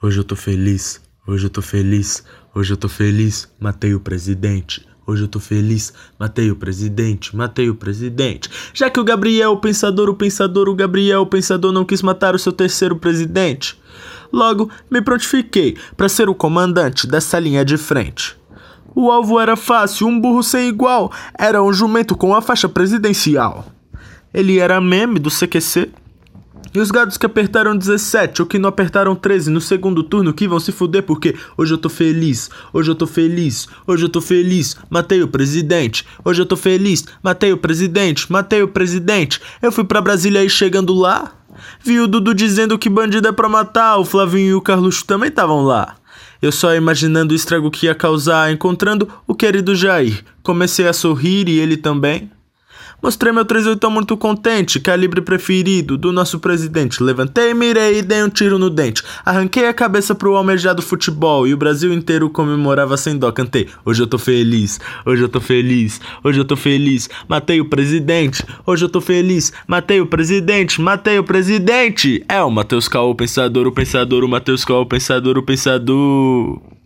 Hoje eu tô feliz, hoje eu tô feliz, hoje eu tô feliz, matei o presidente. Hoje eu tô feliz, matei o presidente, matei o presidente. Já que o Gabriel, o pensador, o pensador, o Gabriel, o pensador não quis matar o seu terceiro presidente. Logo, me prontifiquei para ser o comandante dessa linha de frente. O alvo era fácil, um burro sem igual, era um jumento com a faixa presidencial. Ele era meme do CQC, e os gados que apertaram 17 ou que não apertaram 13 no segundo turno que vão se fuder porque hoje eu tô feliz, hoje eu tô feliz, hoje eu tô feliz, matei o presidente, hoje eu tô feliz, matei o presidente, matei o presidente. Eu fui pra Brasília e chegando lá, vi o Dudu dizendo que bandido é pra matar, o Flavinho e o Carluxo também estavam lá. Eu só imaginando o estrago que ia causar encontrando o querido Jair. Comecei a sorrir e ele também. Mostrei meu 38 muito contente, calibre preferido do nosso presidente. Levantei, mirei e dei um tiro no dente. Arranquei a cabeça pro almejado futebol e o Brasil inteiro comemorava sem dó. Cantei, hoje eu tô feliz, hoje eu tô feliz, hoje eu tô feliz. Matei o presidente, hoje eu tô feliz. Matei o presidente, matei o presidente. É o Matheus Caô, o pensador, o pensador, o Matheus Caô, o pensador, o pensador.